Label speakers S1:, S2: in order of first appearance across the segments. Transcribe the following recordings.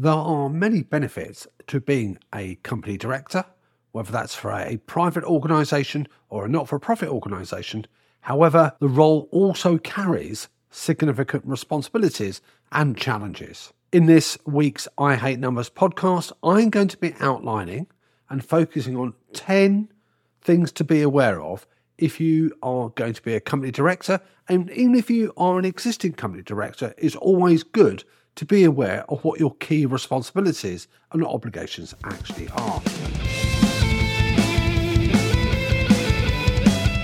S1: There are many benefits to being a company director, whether that's for a private organisation or a not for profit organisation. However, the role also carries significant responsibilities and challenges. In this week's I Hate Numbers podcast, I'm going to be outlining and focusing on 10 things to be aware of if you are going to be a company director. And even if you are an existing company director, it's always good to be aware of what your key responsibilities and obligations actually are.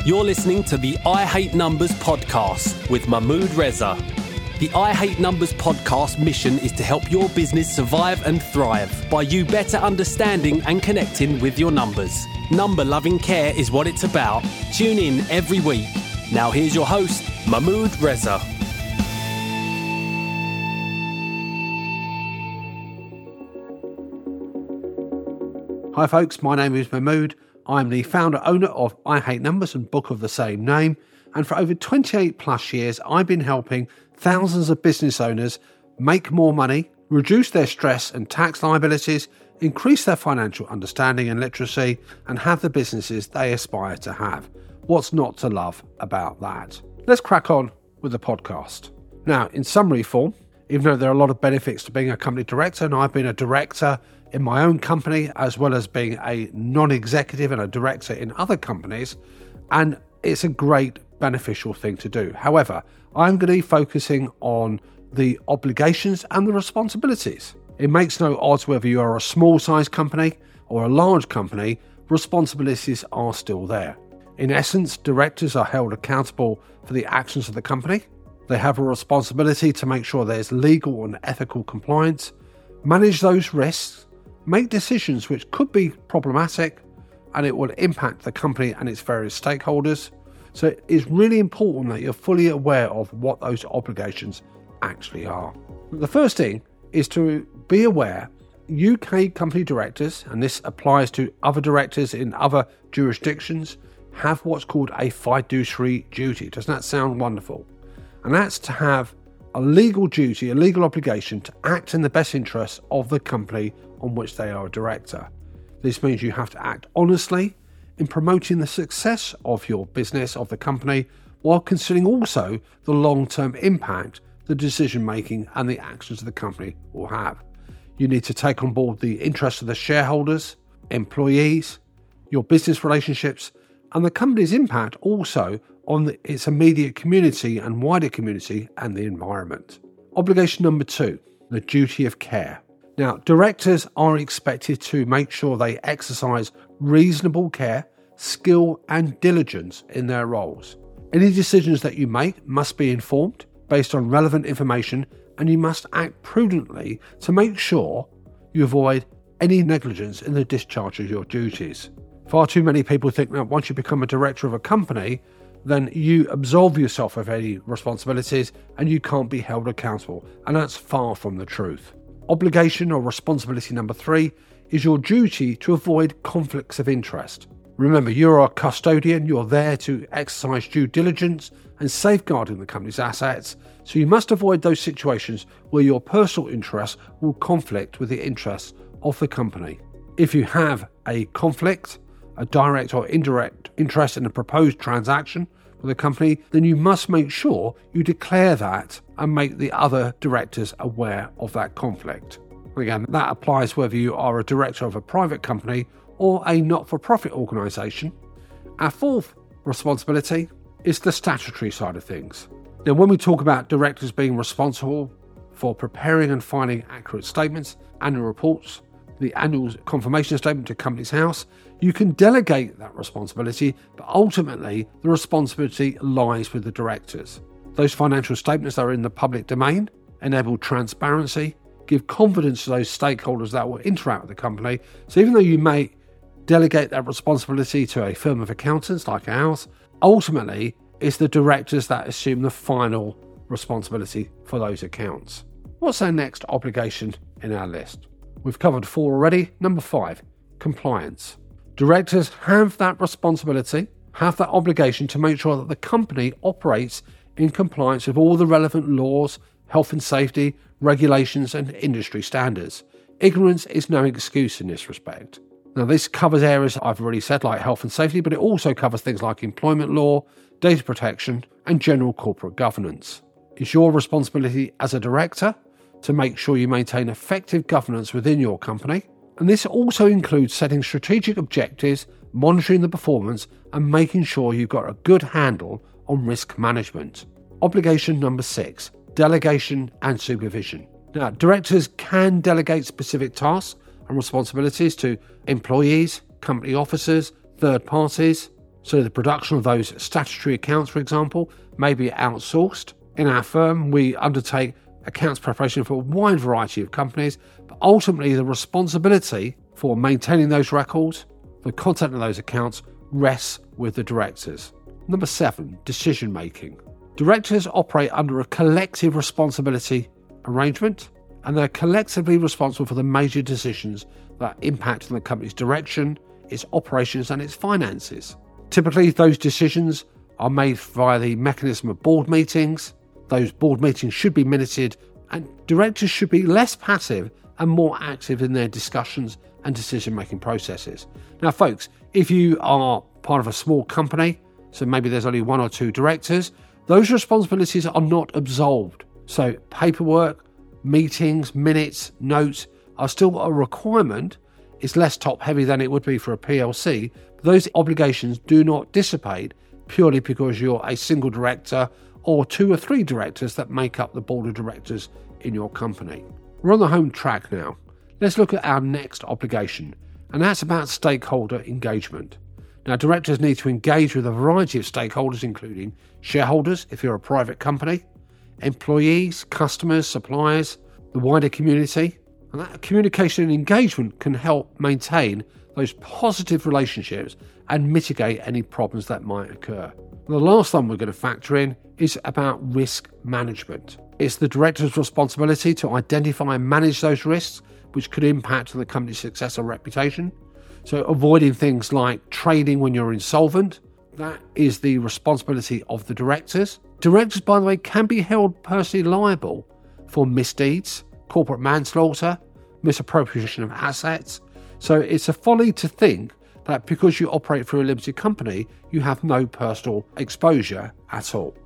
S2: You're listening to the I Hate Numbers podcast with Mahmood Reza. The I Hate Numbers podcast mission is to help your business survive and thrive by you better understanding and connecting with your numbers. Number loving care is what it's about. Tune in every week. Now, here's your host, Mahmood Reza.
S1: Hi, folks, my name is Mahmood. I'm the founder owner of I Hate Numbers and book of the same name. And for over 28 plus years, I've been helping thousands of business owners make more money, reduce their stress and tax liabilities, increase their financial understanding and literacy, and have the businesses they aspire to have. What's not to love about that? Let's crack on with the podcast. Now, in summary form, even though there are a lot of benefits to being a company director, and I've been a director in my own company as well as being a non executive and a director in other companies, and it's a great beneficial thing to do. However, I'm going to be focusing on the obligations and the responsibilities. It makes no odds whether you are a small size company or a large company, responsibilities are still there. In essence, directors are held accountable for the actions of the company. They have a responsibility to make sure there's legal and ethical compliance, manage those risks, make decisions which could be problematic, and it will impact the company and its various stakeholders. So it's really important that you're fully aware of what those obligations actually are. The first thing is to be aware UK company directors, and this applies to other directors in other jurisdictions, have what's called a fiduciary duty. Doesn't that sound wonderful? And that's to have a legal duty, a legal obligation to act in the best interests of the company on which they are a director. This means you have to act honestly in promoting the success of your business, of the company, while considering also the long term impact the decision making and the actions of the company will have. You need to take on board the interests of the shareholders, employees, your business relationships, and the company's impact also on its immediate community and wider community and the environment. Obligation number two the duty of care. Now, directors are expected to make sure they exercise reasonable care, skill, and diligence in their roles. Any decisions that you make must be informed based on relevant information, and you must act prudently to make sure you avoid any negligence in the discharge of your duties. Far too many people think that once you become a director of a company, then you absolve yourself of any responsibilities and you can't be held accountable. And that's far from the truth. Obligation or responsibility number three is your duty to avoid conflicts of interest. Remember, you're a custodian, you're there to exercise due diligence and safeguarding the company's assets, so you must avoid those situations where your personal interests will conflict with the interests of the company. If you have a conflict, a direct or indirect interest in a proposed transaction with a company, then you must make sure you declare that and make the other directors aware of that conflict. Again, that applies whether you are a director of a private company or a not for profit organisation. Our fourth responsibility is the statutory side of things. Now, when we talk about directors being responsible for preparing and filing accurate statements, annual reports, the annual confirmation statement to Companies House, you can delegate that responsibility, but ultimately the responsibility lies with the directors. Those financial statements are in the public domain, enable transparency, give confidence to those stakeholders that will interact with the company. So even though you may delegate that responsibility to a firm of accountants like ours. Ultimately, it's the directors that assume the final responsibility for those accounts. What's our next obligation in our list? We've covered four already. Number five, compliance. Directors have that responsibility, have that obligation to make sure that the company operates in compliance with all the relevant laws, health and safety, regulations, and industry standards. Ignorance is no excuse in this respect. Now, this covers areas I've already said, like health and safety, but it also covers things like employment law, data protection, and general corporate governance. It's your responsibility as a director to make sure you maintain effective governance within your company. And this also includes setting strategic objectives, monitoring the performance, and making sure you've got a good handle on risk management. Obligation number six delegation and supervision. Now, directors can delegate specific tasks and responsibilities to employees, company officers, third parties. So the production of those statutory accounts, for example, may be outsourced. In our firm, we undertake accounts preparation for a wide variety of companies, but ultimately the responsibility for maintaining those records, the content of those accounts, rests with the directors. Number seven, decision making. Directors operate under a collective responsibility arrangement and they're collectively responsible for the major decisions that impact on the company's direction, its operations, and its finances. Typically, those decisions are made via the mechanism of board meetings. Those board meetings should be minuted, and directors should be less passive and more active in their discussions and decision making processes. Now, folks, if you are part of a small company, so maybe there's only one or two directors, those responsibilities are not absolved. So, paperwork, meetings, minutes, notes are still a requirement. It's less top heavy than it would be for a PLC. But those obligations do not dissipate purely because you're a single director or two or three directors that make up the board of directors in your company. We're on the home track now. Let's look at our next obligation, and that's about stakeholder engagement. Now, directors need to engage with a variety of stakeholders, including shareholders, if you're a private company, employees, customers, suppliers, the wider community. And that communication and engagement can help maintain those positive relationships and mitigate any problems that might occur. The last one we're going to factor in is about risk management. It's the director's responsibility to identify and manage those risks which could impact on the company's success or reputation. So, avoiding things like trading when you're insolvent, that is the responsibility of the directors. Directors, by the way, can be held personally liable for misdeeds, corporate manslaughter, misappropriation of assets. So it's a folly to think that because you operate through a limited company, you have no personal exposure at all.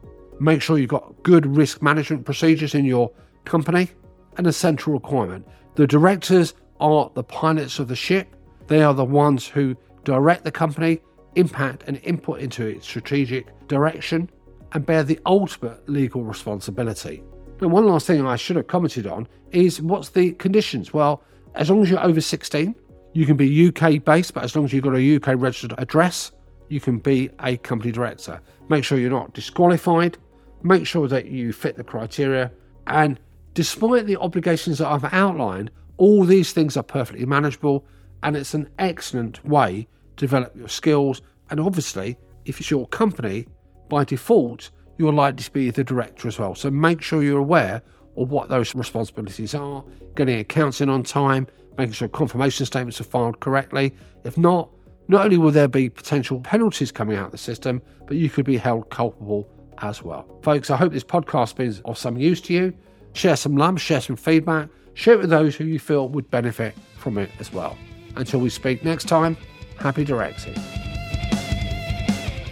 S1: Make sure you've got good risk management procedures in your company and a central requirement. The directors are the pilots of the ship, they are the ones who direct the company, impact and input into its strategic direction, and bear the ultimate legal responsibility. Now, one last thing I should have commented on is what's the conditions? Well, as long as you're over 16, you can be UK based, but as long as you've got a UK registered address, you can be a company director. Make sure you're not disqualified, make sure that you fit the criteria, and despite the obligations that I've outlined, all these things are perfectly manageable, and it's an excellent way to develop your skills. And obviously, if it's your company, by default, you're likely to be the director as well. So make sure you're aware of what those responsibilities are, getting accounts in on time, making sure confirmation statements are filed correctly. If not, not only will there be potential penalties coming out of the system, but you could be held culpable as well. Folks, I hope this podcast has been of some use to you. Share some love, share some feedback, share it with those who you feel would benefit from it as well. Until we speak next time, happy directing.